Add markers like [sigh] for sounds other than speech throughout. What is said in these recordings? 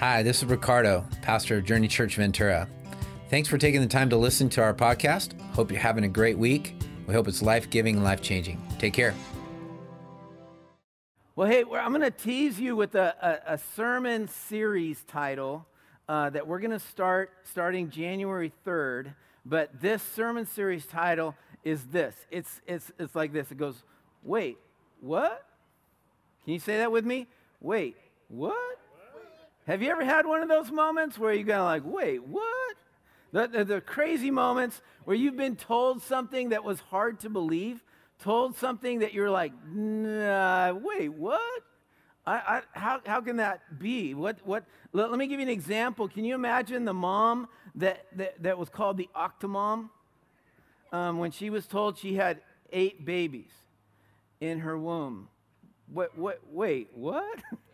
Hi, this is Ricardo, pastor of Journey Church Ventura. Thanks for taking the time to listen to our podcast. Hope you're having a great week. We hope it's life giving and life changing. Take care. Well, hey, I'm going to tease you with a, a, a sermon series title uh, that we're going to start starting January 3rd. But this sermon series title is this it's, it's, it's like this it goes, Wait, what? Can you say that with me? Wait, what? Have you ever had one of those moments where you go like, wait, what? The, the, the, crazy moments where you've been told something that was hard to believe, told something that you're like, nah, wait, what? I, I, how, how can that be? What, what, let, let, me give you an example. Can you imagine the mom that, that, that was called the octomom? Um, when she was told she had eight babies in her womb. What, what, wait, what? [laughs]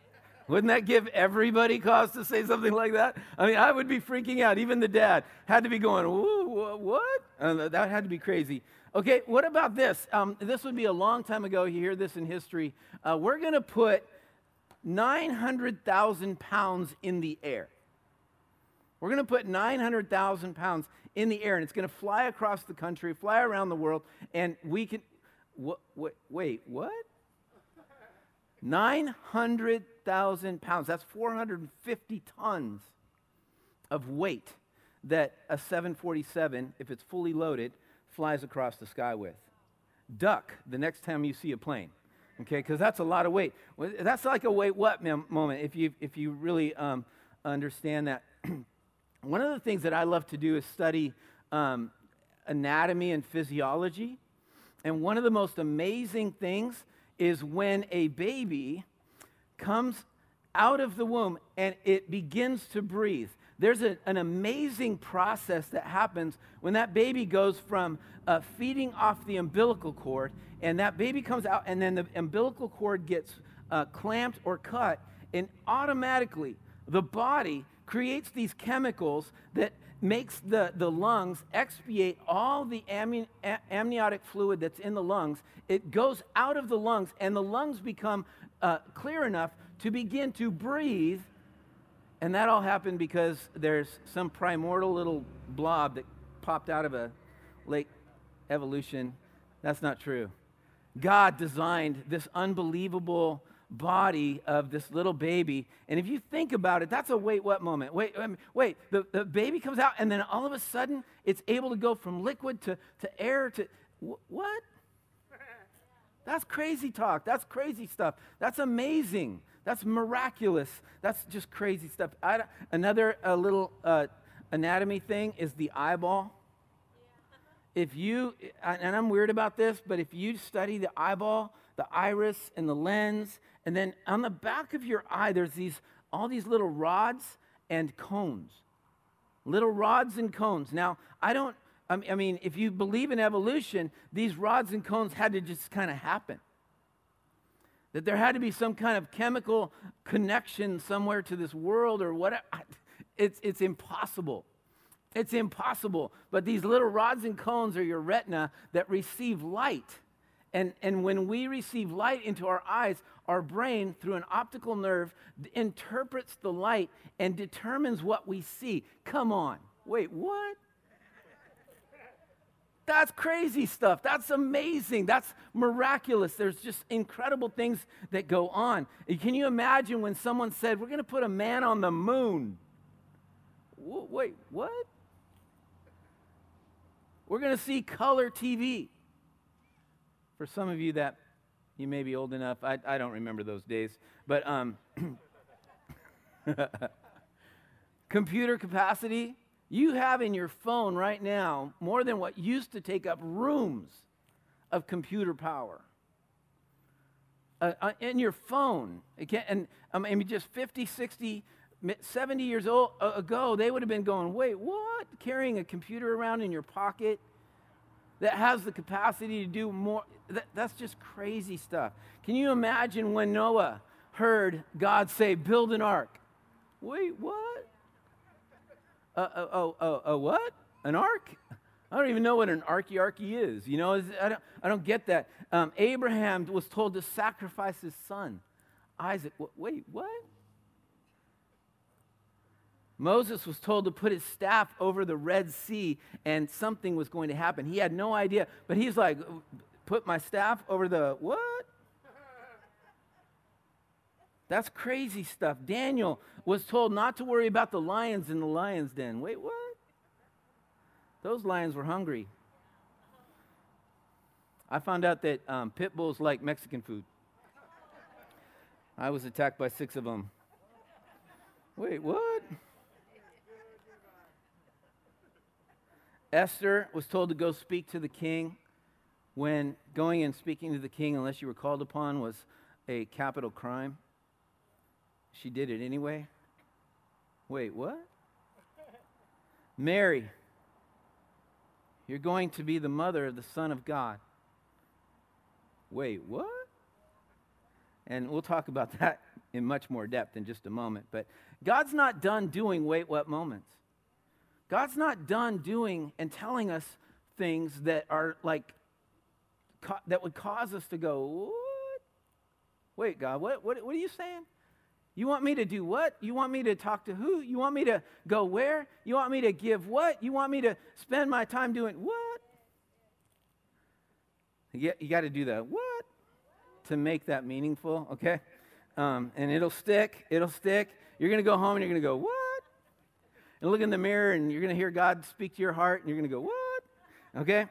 Wouldn't that give everybody cause to say something like that? I mean, I would be freaking out. Even the dad had to be going, whoa, what? Uh, that had to be crazy. Okay, what about this? Um, this would be a long time ago. You hear this in history. Uh, we're going to put 900,000 pounds in the air. We're going to put 900,000 pounds in the air, and it's going to fly across the country, fly around the world, and we can. What, what, wait, what? 900,000 pounds. That's 450 tons of weight that a 747, if it's fully loaded, flies across the sky with. Duck the next time you see a plane, okay? Because that's a lot of weight. That's like a wait what moment if you, if you really um, understand that. [clears throat] One of the things that I love to do is study um, anatomy and physiology. And one of the most amazing things is when a baby comes out of the womb and it begins to breathe. There's a, an amazing process that happens when that baby goes from uh, feeding off the umbilical cord, and that baby comes out, and then the umbilical cord gets uh, clamped or cut, and automatically the body creates these chemicals that makes the, the lungs expiate all the amni- amniotic fluid that's in the lungs. It goes out of the lungs, and the lungs become uh, clear enough to begin to breathe. And that all happened because there's some primordial little blob that popped out of a late evolution. That's not true. God designed this unbelievable body of this little baby. And if you think about it, that's a wait what moment. Wait, wait, the, the baby comes out, and then all of a sudden it's able to go from liquid to, to air to wh- what? That's crazy talk. That's crazy stuff. That's amazing. That's miraculous. That's just crazy stuff. I, another uh, little uh, anatomy thing is the eyeball. If you, and I'm weird about this, but if you study the eyeball, the iris and the lens and then on the back of your eye, there's these all these little rods and cones. Little rods and cones. Now, I don't, I mean, if you believe in evolution, these rods and cones had to just kind of happen. That there had to be some kind of chemical connection somewhere to this world or whatever. It's, it's impossible. It's impossible. But these little rods and cones are your retina that receive light. And, and when we receive light into our eyes, our brain, through an optical nerve, interprets the light and determines what we see. Come on. Wait, what? That's crazy stuff. That's amazing. That's miraculous. There's just incredible things that go on. Can you imagine when someone said, We're going to put a man on the moon? Wait, what? We're going to see color TV. For some of you that you may be old enough, I, I don't remember those days, but um, [laughs] computer capacity, you have in your phone right now more than what used to take up rooms of computer power. Uh, uh, in your phone, and I mean, just 50, 60, 70 years old ago, they would have been going, wait, what? Carrying a computer around in your pocket? That has the capacity to do more. That, that's just crazy stuff. Can you imagine when Noah heard God say, Build an ark? Wait, what? Uh, oh, oh, what? An ark? I don't even know what an archaearchy is. You know, I don't, I don't get that. Um, Abraham was told to sacrifice his son, Isaac. Wait, what? Moses was told to put his staff over the Red Sea and something was going to happen. He had no idea, but he's like, put my staff over the what? That's crazy stuff. Daniel was told not to worry about the lions in the lion's den. Wait, what? Those lions were hungry. I found out that um, pit bulls like Mexican food. I was attacked by six of them. Wait, what? Esther was told to go speak to the king when going and speaking to the king, unless you were called upon, was a capital crime. She did it anyway. Wait, what? Mary, you're going to be the mother of the Son of God. Wait, what? And we'll talk about [laughs] that in much more depth in just a moment. But God's not done doing wait what moments. God's not done doing and telling us things that are like, that would cause us to go, what? Wait, God, what, what, what are you saying? You want me to do what? You want me to talk to who? You want me to go where? You want me to give what? You want me to spend my time doing what? You, you got to do that. What? To make that meaningful, okay? Um, and it'll stick. It'll stick. You're going to go home and you're going to go, what? And look in the mirror and you're going to hear God speak to your heart and you're going to go, what? Okay?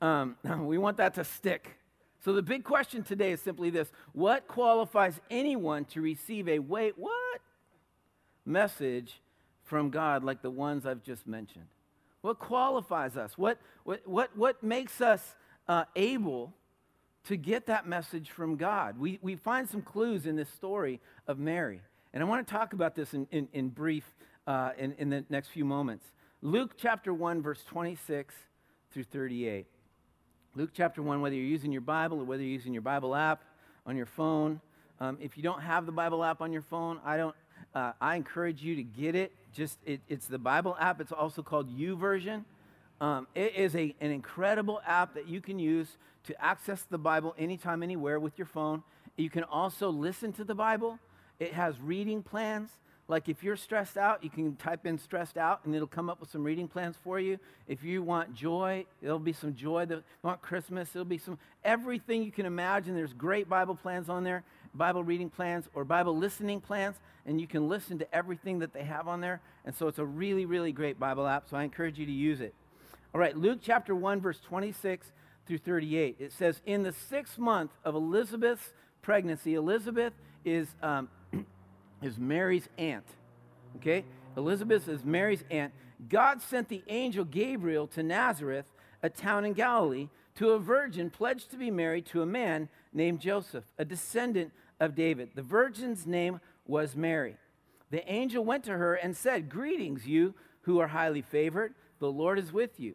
Um, [laughs] we want that to stick. So the big question today is simply this What qualifies anyone to receive a wait, what? message from God like the ones I've just mentioned? What qualifies us? What, what, what, what makes us uh, able to get that message from God? We, we find some clues in this story of Mary. And I want to talk about this in, in, in brief uh, in, in the next few moments. Luke chapter 1, verse 26 through 38. Luke chapter 1, whether you're using your Bible or whether you're using your Bible app on your phone. Um, if you don't have the Bible app on your phone, I, don't, uh, I encourage you to get it. Just it, It's the Bible app. It's also called YouVersion. Um, it is a, an incredible app that you can use to access the Bible anytime, anywhere with your phone. You can also listen to the Bible. It has reading plans. Like if you're stressed out, you can type in stressed out and it'll come up with some reading plans for you. If you want joy, there'll be some joy. You want Christmas, there'll be some everything you can imagine. There's great Bible plans on there, Bible reading plans or Bible listening plans, and you can listen to everything that they have on there. And so it's a really, really great Bible app. So I encourage you to use it. All right, Luke chapter 1, verse 26 through 38. It says, In the sixth month of Elizabeth's pregnancy, Elizabeth is um, is Mary's aunt. Okay? Elizabeth is Mary's aunt. God sent the angel Gabriel to Nazareth, a town in Galilee, to a virgin pledged to be married to a man named Joseph, a descendant of David. The virgin's name was Mary. The angel went to her and said, Greetings, you who are highly favored. The Lord is with you.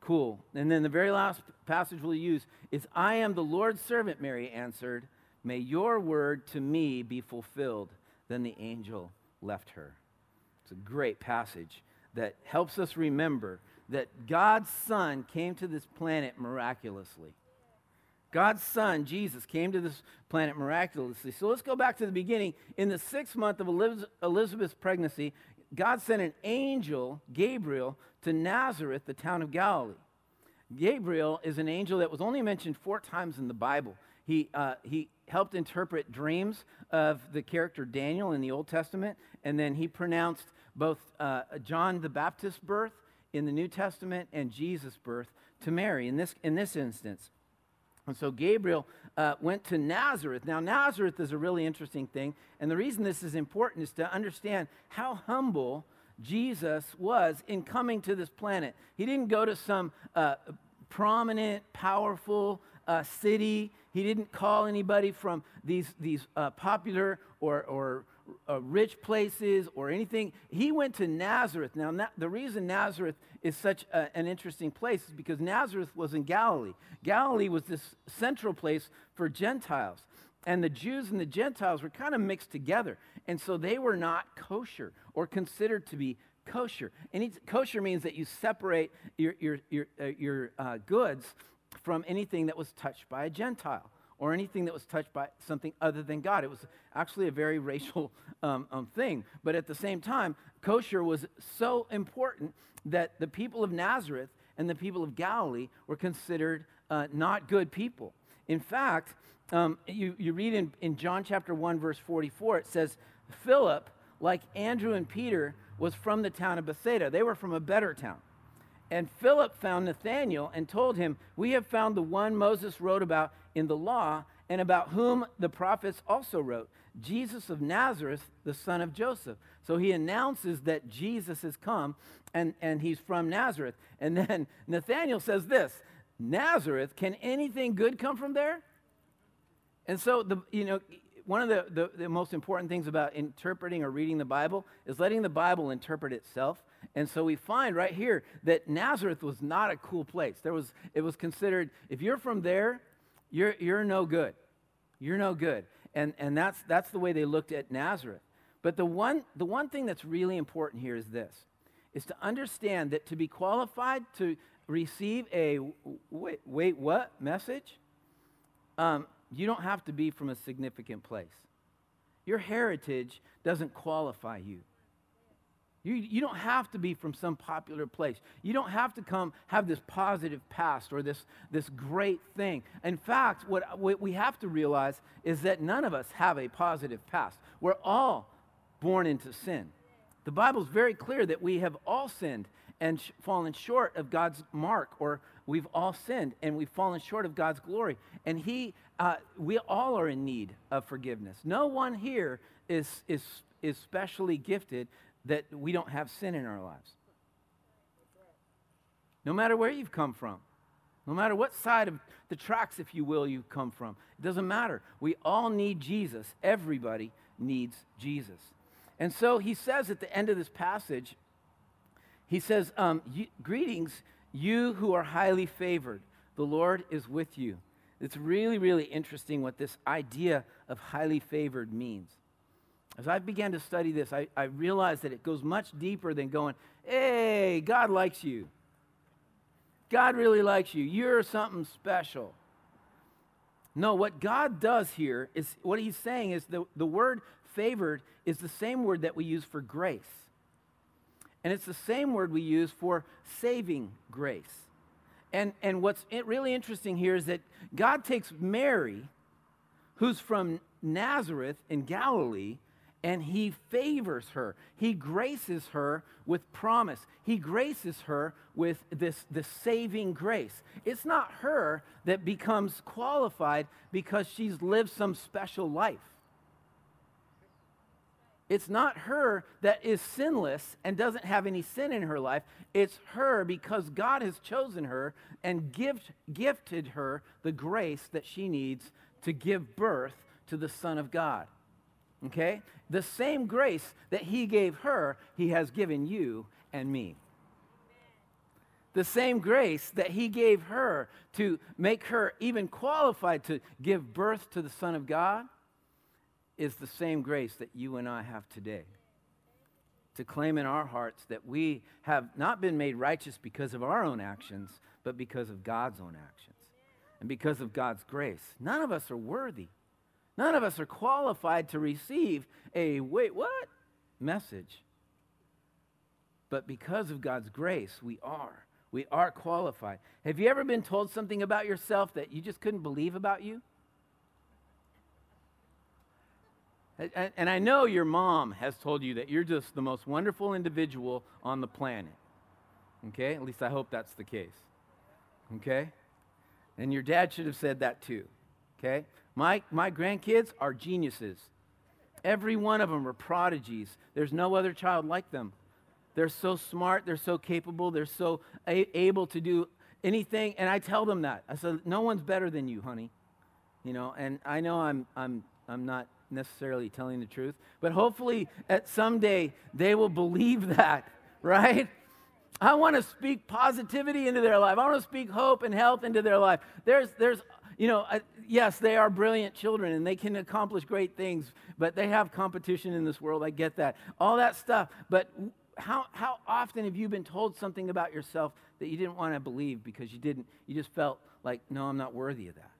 Cool. And then the very last passage we'll use is I am the Lord's servant, Mary answered. May your word to me be fulfilled. Then the angel left her. It's a great passage that helps us remember that God's Son came to this planet miraculously. God's Son, Jesus, came to this planet miraculously. So let's go back to the beginning. In the sixth month of Elizabeth's pregnancy, God sent an angel, Gabriel, to Nazareth, the town of Galilee. Gabriel is an angel that was only mentioned four times in the Bible. He, uh, he helped interpret dreams of the character Daniel in the Old Testament, and then he pronounced both uh, John the Baptist's birth in the New Testament and Jesus' birth to Mary in this, in this instance. And so Gabriel uh, went to Nazareth. Now, Nazareth is a really interesting thing. And the reason this is important is to understand how humble Jesus was in coming to this planet. He didn't go to some uh, prominent, powerful uh, city. He didn't call anybody from these, these uh, popular or, or rich places or anything. He went to Nazareth. Now, na- the reason Nazareth is such a, an interesting place is because Nazareth was in Galilee. Galilee was this central place for Gentiles. And the Jews and the Gentiles were kind of mixed together. And so they were not kosher or considered to be kosher. And kosher means that you separate your, your, your, uh, your uh, goods from anything that was touched by a Gentile or anything that was touched by something other than God. It was actually a very [laughs] racial um, um, thing. But at the same time, kosher was so important that the people of Nazareth and the people of Galilee were considered uh, not good people. In fact, um, you, you read in, in John chapter 1, verse 44, it says, Philip, like Andrew and Peter, was from the town of Bethsaida. They were from a better town. And Philip found Nathanael and told him, We have found the one Moses wrote about in the law and about whom the prophets also wrote, Jesus of Nazareth, the son of Joseph. So he announces that Jesus has come and, and he's from Nazareth. And then [laughs] Nathanael says this Nazareth, can anything good come from there? And so, the, you know, one of the, the, the, most important things about interpreting or reading the Bible is letting the Bible interpret itself. And so we find right here that Nazareth was not a cool place. There was, it was considered, if you're from there, you're, you're no good. You're no good. And, and that's, that's the way they looked at Nazareth. But the one, the one thing that's really important here is this, is to understand that to be qualified to receive a, wait, wait what message? Um, you don't have to be from a significant place. Your heritage doesn't qualify you. You, you don't have to be from some popular place. You don't have to come have this positive past or this, this great thing. In fact, what, what we have to realize is that none of us have a positive past. We're all born into sin. The Bible is very clear that we have all sinned and sh- fallen short of God's mark, or we've all sinned and we've fallen short of God's glory. And He, uh, we all are in need of forgiveness. No one here is, is, is specially gifted that we don't have sin in our lives. No matter where you've come from, no matter what side of the tracks, if you will, you've come from, it doesn't matter. We all need Jesus. Everybody needs Jesus. And so he says at the end of this passage, he says, um, Greetings, you who are highly favored. The Lord is with you. It's really, really interesting what this idea of highly favored means. As I began to study this, I, I realized that it goes much deeper than going, hey, God likes you. God really likes you. You're something special. No, what God does here is what he's saying is the, the word favored is the same word that we use for grace. And it's the same word we use for saving grace. And, and what's really interesting here is that God takes Mary, who's from Nazareth in Galilee, and he favors her. He graces her with promise. He graces her with this, this saving grace. It's not her that becomes qualified because she's lived some special life. It's not her that is sinless and doesn't have any sin in her life. It's her because God has chosen her and gift, gifted her the grace that she needs to give birth to the Son of God. Okay? The same grace that he gave her, he has given you and me. The same grace that he gave her to make her even qualified to give birth to the Son of God is the same grace that you and I have today. To claim in our hearts that we have not been made righteous because of our own actions, but because of God's own actions and because of God's grace. None of us are worthy. None of us are qualified to receive a wait, what? message. But because of God's grace, we are. We are qualified. Have you ever been told something about yourself that you just couldn't believe about you? And, I know your mom has told you that you're just the most wonderful individual on the planet. Okay? At least I hope that's the case. Okay? And your dad should have said that too. Okay? My, my grandkids are geniuses. Every one of them are prodigies. There's no other child like them. They're so smart, they're so capable, they're so a- able to do anything. And I tell them that. I said, No one's better than you, honey. You know, and I know I'm, I'm, I'm not necessarily telling the truth, but hopefully at someday they will believe [laughs] that, right? I want to speak positivity into their life. I want to speak hope and health into their life. There's, there's, you know, yes, they are brilliant children and they can accomplish great things, but they have competition in this world. I get that. All that stuff. But how, how often have you been told something about yourself that you didn't want to believe because you didn't, you just felt like, no, I'm not worthy of that?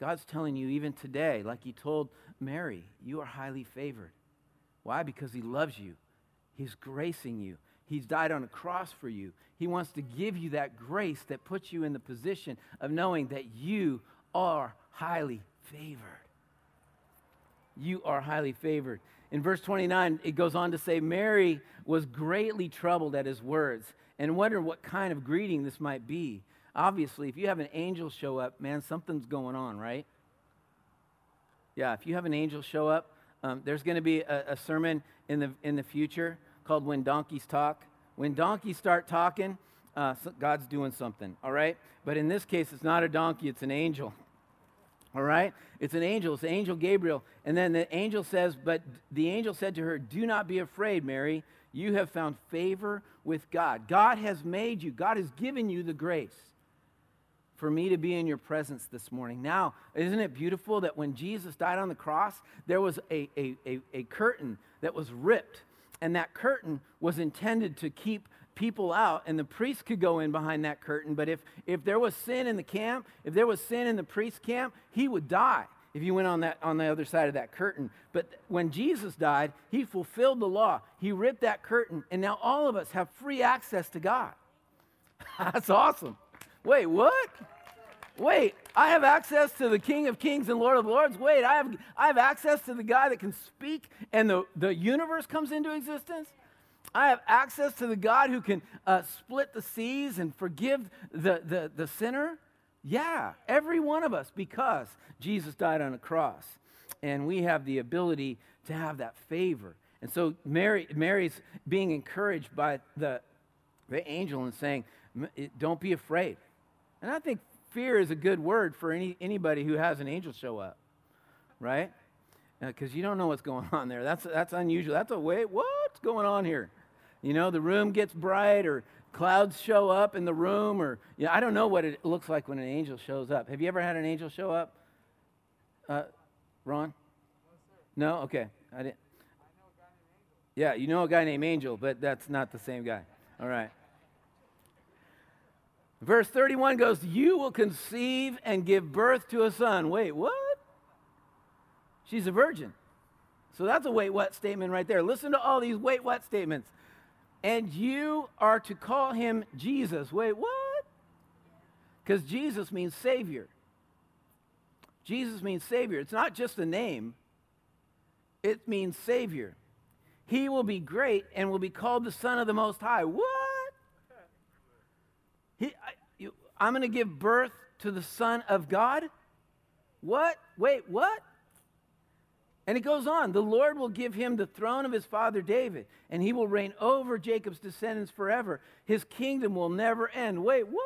God's telling you even today, like he told Mary, you are highly favored. Why? Because he loves you. He's gracing you. He's died on a cross for you. He wants to give you that grace that puts you in the position of knowing that you are highly favored. You are highly favored. In verse 29, it goes on to say, Mary was greatly troubled at his words and wondered what kind of greeting this might be. Obviously, if you have an angel show up, man, something's going on, right? Yeah, if you have an angel show up, um, there's going to be a, a sermon in the, in the future called When Donkeys Talk. When donkeys start talking, uh, God's doing something, all right? But in this case, it's not a donkey, it's an angel. All right? It's an angel. It's the angel Gabriel. And then the angel says, But the angel said to her, Do not be afraid, Mary. You have found favor with God. God has made you, God has given you the grace for me to be in your presence this morning. Now, isn't it beautiful that when Jesus died on the cross, there was a, a, a, a curtain that was ripped and that curtain was intended to keep people out and the priest could go in behind that curtain but if if there was sin in the camp if there was sin in the priest camp he would die if you went on that on the other side of that curtain. But when jesus died he fulfilled the law. He ripped that curtain and now all of us have free access to god. [laughs] That's awesome. Wait what? Wait, I have access to the King of Kings and Lord of Lords. Wait, I have, I have access to the guy that can speak and the, the universe comes into existence. I have access to the God who can uh, split the seas and forgive the, the, the sinner. Yeah, every one of us, because Jesus died on a cross. And we have the ability to have that favor. And so Mary, Mary's being encouraged by the, the angel and saying, Don't be afraid. And I think fear is a good word for any, anybody who has an angel show up, right? Because uh, you don't know what's going on there. That's, that's unusual. That's a wait, what's going on here? You know, the room gets bright or clouds show up in the room or, you know, I don't know what it looks like when an angel shows up. Have you ever had an angel show up? Uh, Ron? No? Okay. I didn't. Yeah, you know a guy named Angel, but that's not the same guy. All right. Verse 31 goes, You will conceive and give birth to a son. Wait, what? She's a virgin. So that's a wait, what statement right there. Listen to all these wait, what statements. And you are to call him Jesus. Wait, what? Because Jesus means Savior. Jesus means Savior. It's not just a name, it means Savior. He will be great and will be called the Son of the Most High. What? He, I, you, I'm going to give birth to the Son of God? What? Wait, what? And it goes on the Lord will give him the throne of his father David, and he will reign over Jacob's descendants forever. His kingdom will never end. Wait, what?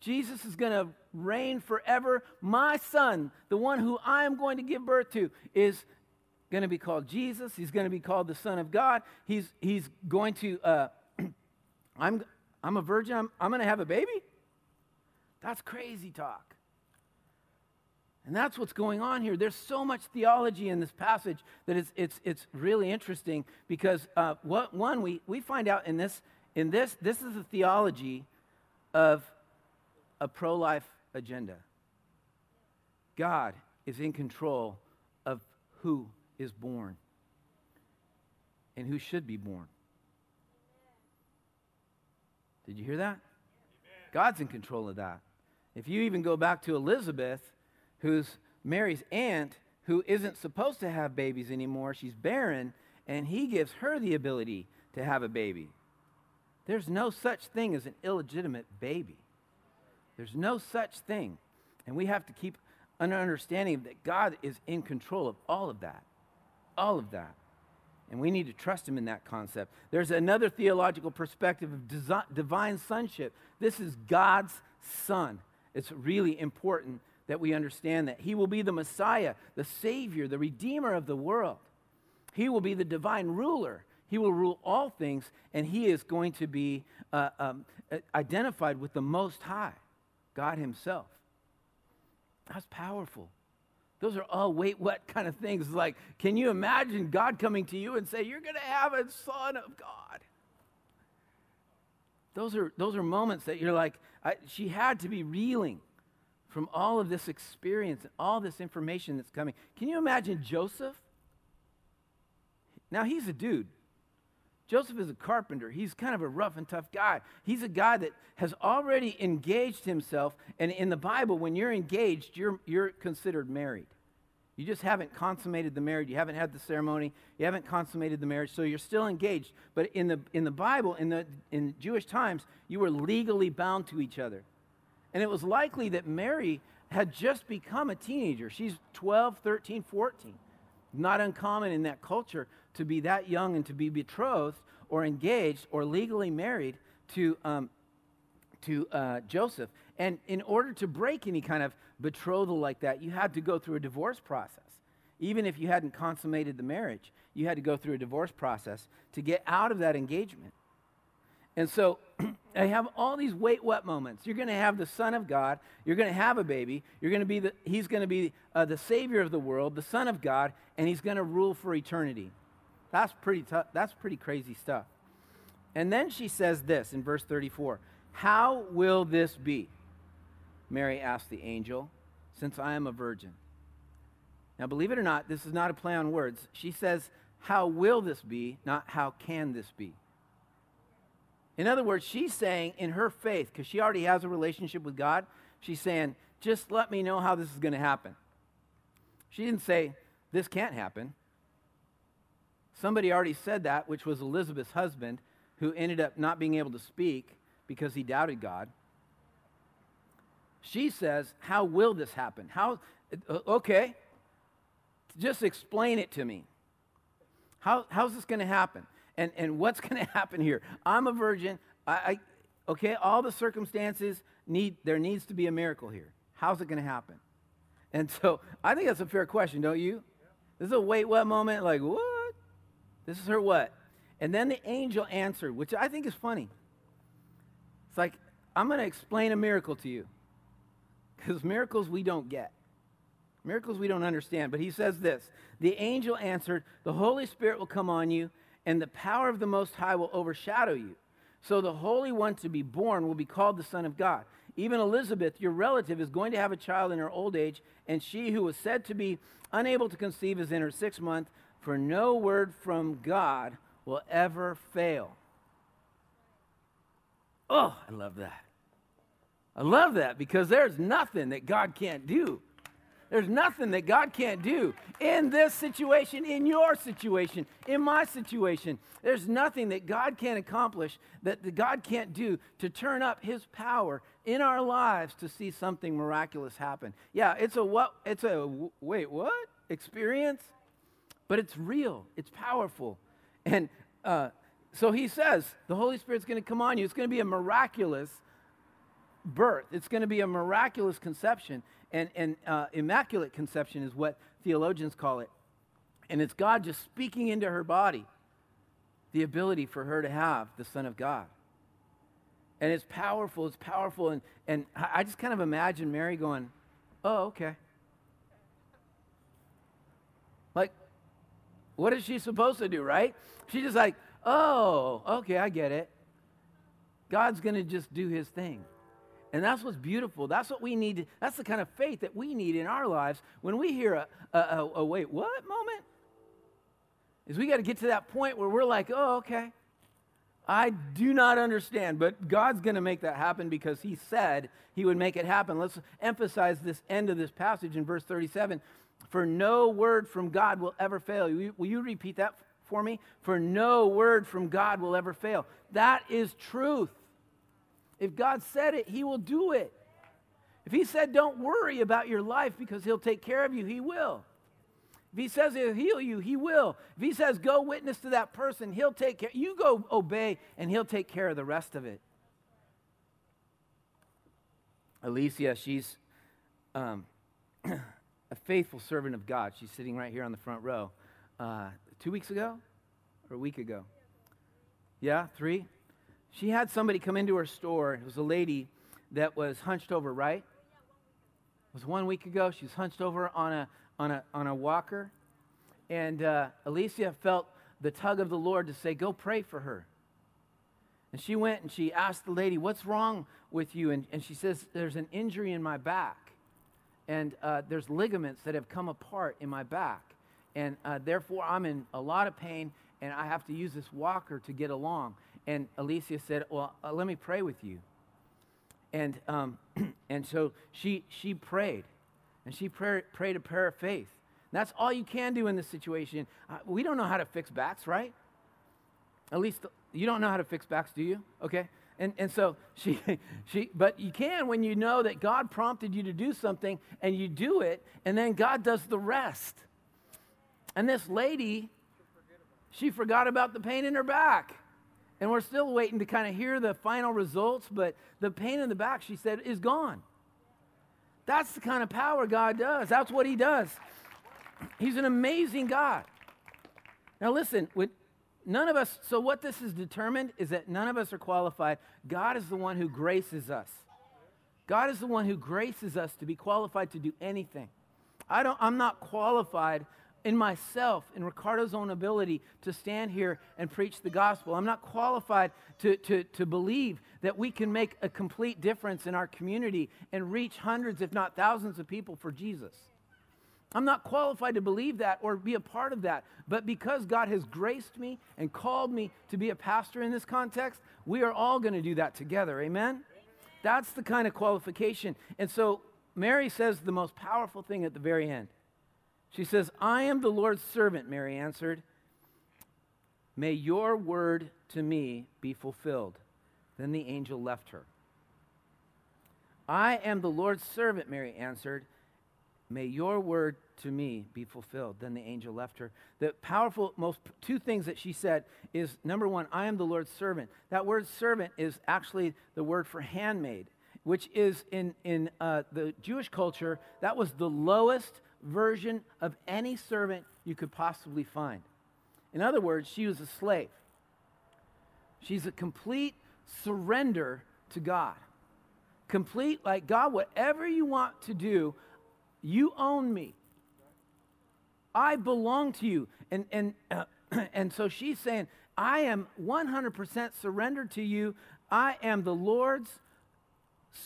Jesus is going to reign forever. My son, the one who I am going to give birth to, is going to be called Jesus. He's going to be called the Son of God. He's, he's going to, uh, [clears throat] I'm, I'm a virgin, I'm, I'm going to have a baby? That's crazy talk. And that's what's going on here. There's so much theology in this passage that it's, it's, it's really interesting because, uh, what, one, we, we find out in this, in this, this is the theology of a pro life agenda. God is in control of who is born and who should be born. Did you hear that? God's in control of that. If you even go back to Elizabeth, who's Mary's aunt, who isn't supposed to have babies anymore, she's barren, and he gives her the ability to have a baby. There's no such thing as an illegitimate baby. There's no such thing. And we have to keep an understanding that God is in control of all of that. All of that. And we need to trust him in that concept. There's another theological perspective of desi- divine sonship. This is God's son. It's really important that we understand that. He will be the Messiah, the Savior, the Redeemer of the world. He will be the divine ruler. He will rule all things, and he is going to be uh, um, identified with the Most High, God Himself. That's powerful. Those are all wait, what kind of things? Like, can you imagine God coming to you and say, You're going to have a son of God? Those are, those are moments that you're like, I, she had to be reeling from all of this experience and all this information that's coming. Can you imagine Joseph? Now, he's a dude. Joseph is a carpenter. He's kind of a rough and tough guy. He's a guy that has already engaged himself. And in the Bible, when you're engaged, you're, you're considered married. You just haven't consummated the marriage. You haven't had the ceremony. You haven't consummated the marriage. So you're still engaged. But in the, in the Bible, in, the, in Jewish times, you were legally bound to each other. And it was likely that Mary had just become a teenager. She's 12, 13, 14. Not uncommon in that culture to be that young and to be betrothed or engaged or legally married to, um, to uh, Joseph. And in order to break any kind of betrothal like that, you had to go through a divorce process. Even if you hadn't consummated the marriage, you had to go through a divorce process to get out of that engagement. And so [clears throat] I have all these wait what moments. You're going to have the Son of God. You're going to have a baby. You're going to be the, he's going to be uh, the Savior of the world, the Son of God, and he's going to rule for eternity. That's pretty tough. That's pretty crazy stuff. And then she says this in verse 34 How will this be? Mary asked the angel, since I am a virgin. Now, believe it or not, this is not a play on words. She says, How will this be? Not how can this be? In other words, she's saying in her faith, because she already has a relationship with God, she's saying, Just let me know how this is going to happen. She didn't say, This can't happen. Somebody already said that, which was Elizabeth's husband, who ended up not being able to speak because he doubted God. She says, How will this happen? How, uh, okay, just explain it to me. How, how's this going to happen? And, and what's [laughs] going to happen here? I'm a virgin. I, I, okay, all the circumstances need, there needs to be a miracle here. How's it going to happen? And so I think that's a fair question, don't you? This is a wait, what moment? Like, what? This is her what? And then the angel answered, which I think is funny. It's like, I'm going to explain a miracle to you. Because miracles we don't get, miracles we don't understand. But he says this The angel answered, The Holy Spirit will come on you, and the power of the Most High will overshadow you. So the Holy One to be born will be called the Son of God. Even Elizabeth, your relative, is going to have a child in her old age, and she who was said to be unable to conceive is in her sixth month for no word from God will ever fail. Oh, I love that. I love that because there's nothing that God can't do. There's nothing that God can't do in this situation, in your situation, in my situation. There's nothing that God can't accomplish that God can't do to turn up his power in our lives to see something miraculous happen. Yeah, it's a what it's a wait, what? Experience? But it's real, it's powerful. And uh, so he says, the Holy Spirit's going to come on you. It's going to be a miraculous birth, it's going to be a miraculous conception. And, and uh, immaculate conception is what theologians call it. And it's God just speaking into her body the ability for her to have the Son of God. And it's powerful, it's powerful. And, and I just kind of imagine Mary going, oh, okay. Like, what is she supposed to do, right? She's just like, oh, okay, I get it. God's going to just do his thing. And that's what's beautiful. That's what we need. That's the kind of faith that we need in our lives when we hear a, a, a, a wait, what moment? Is we got to get to that point where we're like, oh, okay. I do not understand, but God's going to make that happen because He said He would make it happen. Let's emphasize this end of this passage in verse 37 for no word from God will ever fail. Will you, will you repeat that for me, for no word from God will ever fail. That is truth. If God said it, He will do it. If He said, don't worry about your life because He'll take care of you, He will. If He says He'll heal you, He will. If He says, go witness to that person, He'll take care. You go obey, and He'll take care of the rest of it. Alicia, she's um, [clears throat] a faithful servant of God. She's sitting right here on the front row. Uh, two weeks ago or a week ago? Yeah, three? She had somebody come into her store. It was a lady that was hunched over, right? It was one week ago. She was hunched over on a, on a, on a walker. And uh, Alicia felt the tug of the Lord to say, Go pray for her. And she went and she asked the lady, What's wrong with you? And, and she says, There's an injury in my back. And uh, there's ligaments that have come apart in my back. And uh, therefore, I'm in a lot of pain and I have to use this walker to get along. And Alicia said, Well, uh, let me pray with you. And, um, [clears throat] and so she, she prayed. And she pray, prayed a prayer of faith. And that's all you can do in this situation. Uh, we don't know how to fix backs, right? At least you don't know how to fix backs, do you? Okay. And, and so she, [laughs] she, but you can when you know that God prompted you to do something and you do it, and then God does the rest. And this lady, she forgot about the pain in her back. And we're still waiting to kind of hear the final results, but the pain in the back, she said, is gone. That's the kind of power God does. That's what He does. He's an amazing God. Now, listen, with none of us, so what this is determined is that none of us are qualified. God is the one who graces us. God is the one who graces us to be qualified to do anything. I don't, I'm not qualified in myself, in Ricardo's own ability to stand here and preach the gospel. I'm not qualified to, to, to believe that we can make a complete difference in our community and reach hundreds, if not thousands, of people for Jesus. I'm not qualified to believe that or be a part of that. But because God has graced me and called me to be a pastor in this context, we are all going to do that together. Amen? That's the kind of qualification. And so Mary says the most powerful thing at the very end. She says, I am the Lord's servant, Mary answered. May your word to me be fulfilled. Then the angel left her. I am the Lord's servant, Mary answered. May your word to me be fulfilled. Then the angel left her. The powerful, most two things that she said is number one, I am the Lord's servant. That word servant is actually the word for handmaid, which is in, in uh, the Jewish culture, that was the lowest version of any servant you could possibly find. In other words, she was a slave. She's a complete surrender to God. Complete, like, God, whatever you want to do, you own me. I belong to you. And, and, uh, [clears throat] and so she's saying, I am 100% surrendered to you. I am the Lord's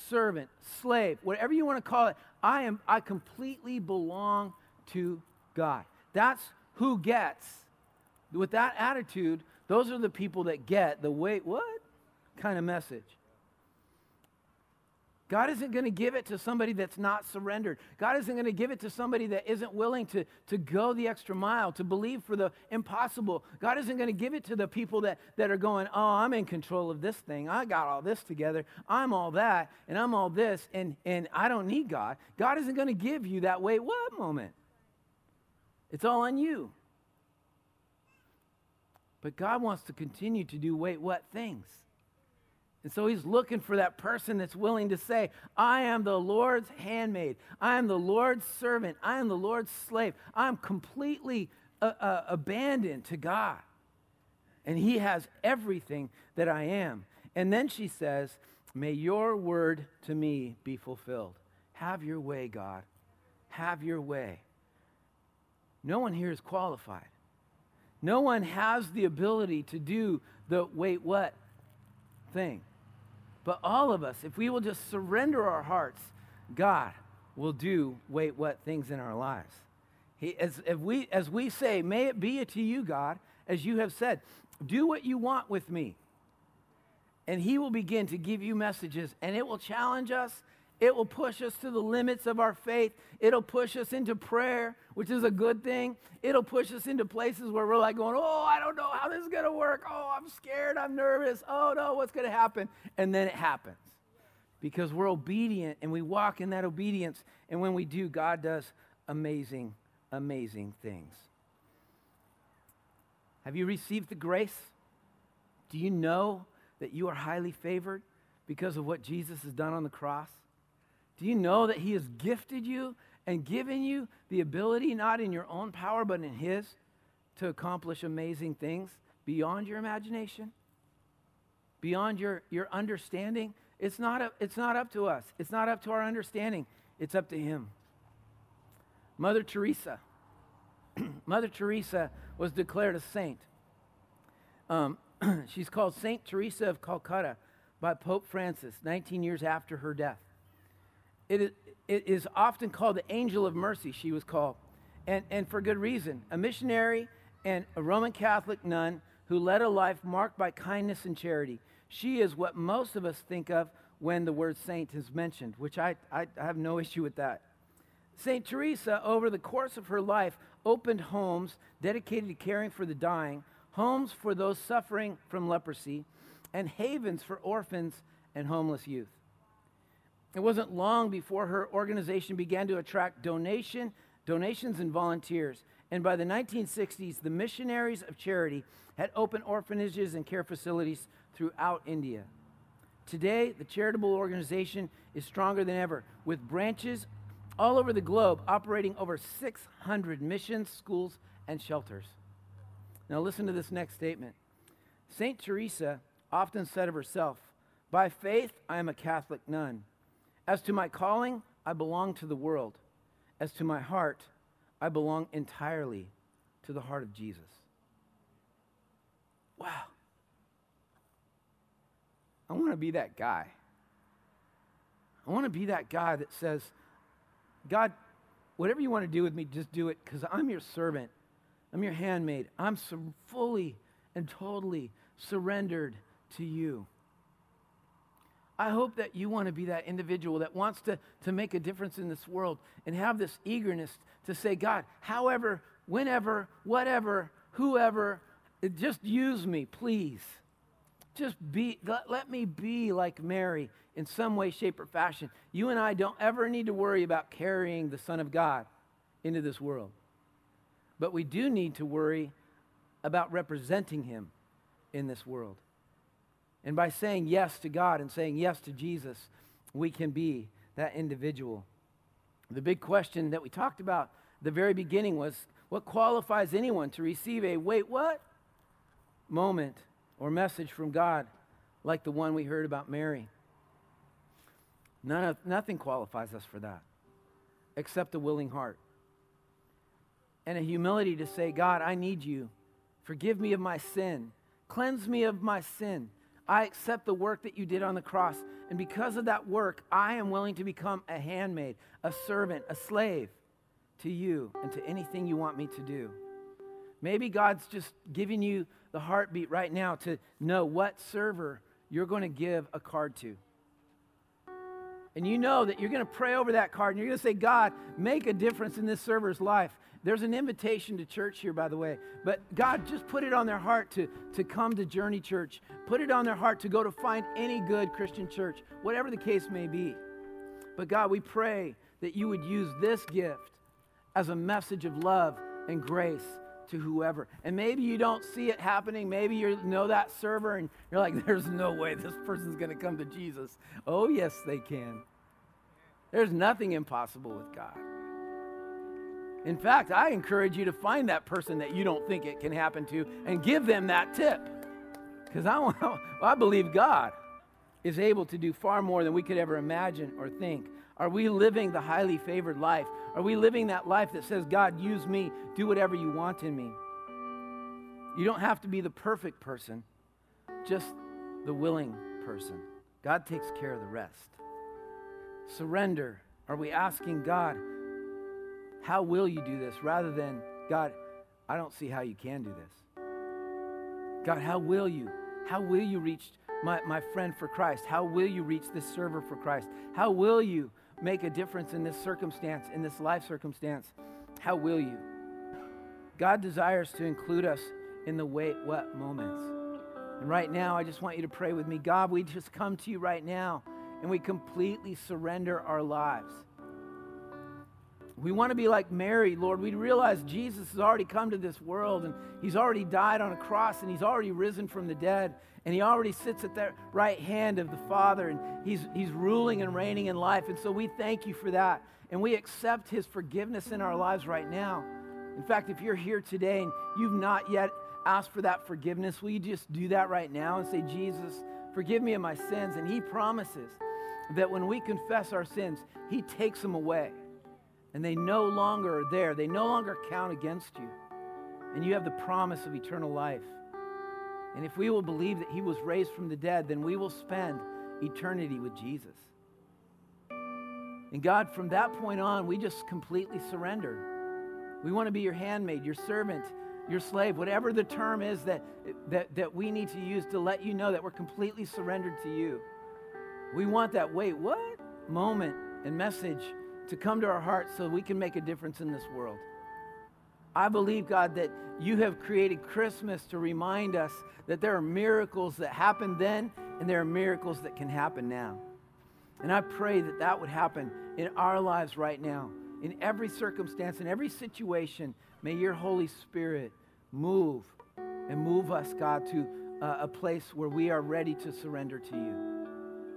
servant, slave, whatever you want to call it. I am I completely belong to God. That's who gets. With that attitude, those are the people that get the wait what kind of message. God isn't going to give it to somebody that's not surrendered. God isn't going to give it to somebody that isn't willing to, to go the extra mile, to believe for the impossible. God isn't going to give it to the people that, that are going, oh, I'm in control of this thing. I got all this together. I'm all that, and I'm all this, and, and I don't need God. God isn't going to give you that wait, what moment? It's all on you. But God wants to continue to do wait, what things? And so he's looking for that person that's willing to say, I am the Lord's handmaid. I am the Lord's servant. I am the Lord's slave. I'm completely uh, uh, abandoned to God. And he has everything that I am. And then she says, May your word to me be fulfilled. Have your way, God. Have your way. No one here is qualified. No one has the ability to do the wait, what thing. But all of us, if we will just surrender our hearts, God will do wait what things in our lives. He, as, if we, as we say, may it be to you, God, as you have said, do what you want with me. And he will begin to give you messages, and it will challenge us, It will push us to the limits of our faith. It'll push us into prayer, which is a good thing. It'll push us into places where we're like going, oh, I don't know how this is going to work. Oh, I'm scared. I'm nervous. Oh, no, what's going to happen? And then it happens because we're obedient and we walk in that obedience. And when we do, God does amazing, amazing things. Have you received the grace? Do you know that you are highly favored because of what Jesus has done on the cross? Do you know that He has gifted you and given you the ability, not in your own power, but in His, to accomplish amazing things beyond your imagination, beyond your, your understanding? It's not, a, it's not up to us, it's not up to our understanding, it's up to Him. Mother Teresa. [clears throat] Mother Teresa was declared a saint. Um, [clears throat] she's called Saint Teresa of Calcutta by Pope Francis, 19 years after her death. It is, often called the angel of mercy, she was called, and, and for good reason. A missionary and a Roman Catholic nun who led a life marked by kindness and charity. She is what most of us think of when the word saint is mentioned, which I, I, I have no [laughs] issue with that. St. Teresa, over the course of her life, opened homes dedicated to caring for the dying, homes for those suffering from leprosy, and havens for orphans and homeless youth. It wasn't long before her organization began to attract donation, donations and volunteers. And by the 1960s, the Missionaries of Charity had opened orphanages and care facilities throughout India. Today, the charitable organization is stronger than ever, with branches all over the globe operating over 600 missions, schools, and shelters. Now, listen to this next statement. St. Teresa often said of herself, By faith, I am a Catholic nun. As to my calling, I belong to the world. As to my heart, I belong entirely to the heart of Jesus. Wow. I want to be that guy. I want to be that guy that says, God, whatever you want to do with me, just do it because I'm your servant. I'm your handmaid. I'm so fully and totally surrendered to you. I hope that you want to be that individual that wants to, to make a difference in this world and have this eagerness to say, God, however, whenever, whatever, whoever, just use me, please. Just be, let, let me be like Mary in some way, shape, or fashion. You and I don't ever need to worry about carrying the Son of God into this world. But we do need to worry about representing Him in this world. And by saying yes to God and saying yes to Jesus, we can be that individual. The big question that we talked about the very beginning was what qualifies anyone to receive a wait, what? moment or message from God like the one we heard about Mary? None of, nothing qualifies us for that except a willing heart and a humility to say, God, I need you. Forgive me of my sin. Cleanse me of my sin. I accept the work that you did on the cross. And because of that work, I am willing to become a handmaid, a servant, a slave to you and to anything you want me to do. Maybe God's just giving you the heartbeat right now to know what server you're going to give a card to and you know that you're going to pray over that card and you're going to say, God, make a difference in this server's life. There's an invitation to church here, by the way. But God, just put it on their heart to, to come to Journey Church. Put it on their heart to go to find any good Christian church, whatever the case may be. But God, we pray that you would use this gift as a message of love and grace to whoever. And maybe you don't see it happening. Maybe you know that server and you're like, [laughs] there's no way this person's going to come to Jesus. Oh, yes, they can. There's nothing impossible with God. In fact, I encourage you to find that person that you don't think it can happen to and give them that tip. Because I, [laughs] I believe God is able to do far more than we could ever imagine or think. Are we living the highly favored life? Are we living that life that says, God, use me, do whatever you want in me? You don't have to be the perfect person, just the willing person. God takes care of the rest. Surrender. Are we asking God, how will you do this? Rather than, God, I don't see how you can do this. God, how will you? How will you reach my, my friend for Christ? How will you reach this server for Christ? How will you make a difference in this circumstance, in this life circumstance? How will you? God desires to include us in the wait what moments. And right now, I just want you to pray with me. God, we just come to you right now and we completely surrender our lives. We want to be like Mary, Lord. We realize Jesus has already come to this world and he's already died on a cross and he's already risen from the dead and he already sits at the right hand of the Father and he's, he's ruling and reigning in life. And so we thank you for that and we accept his forgiveness in our lives right now. In fact, if you're here today and you've not yet asked for that forgiveness, will you just do that right now and say, Jesus, forgive me of my sins? And he promises that when we confess our sins, he takes them away and they no longer are there. They no longer count against you. And you have the promise of eternal life. And if we will believe that he was raised from the dead, then we will spend eternity with Jesus. And God, from that point on, we just completely surrender. We want to be your handmaid, your servant, your slave, whatever the term is that, that, that we need to use to let you know that we're completely surrendered to you. We want that wait, what? moment and message to come to our hearts so we can make a difference in this world. I believe, God, that you have created Christmas to remind us that there are miracles that happened then and there are miracles that can happen now. And I pray that that would happen in our lives right now. In every circumstance, in every situation, may your Holy Spirit move and move us, God, to uh, a place where we are ready to surrender to you.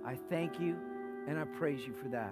I thank you and I praise you for that.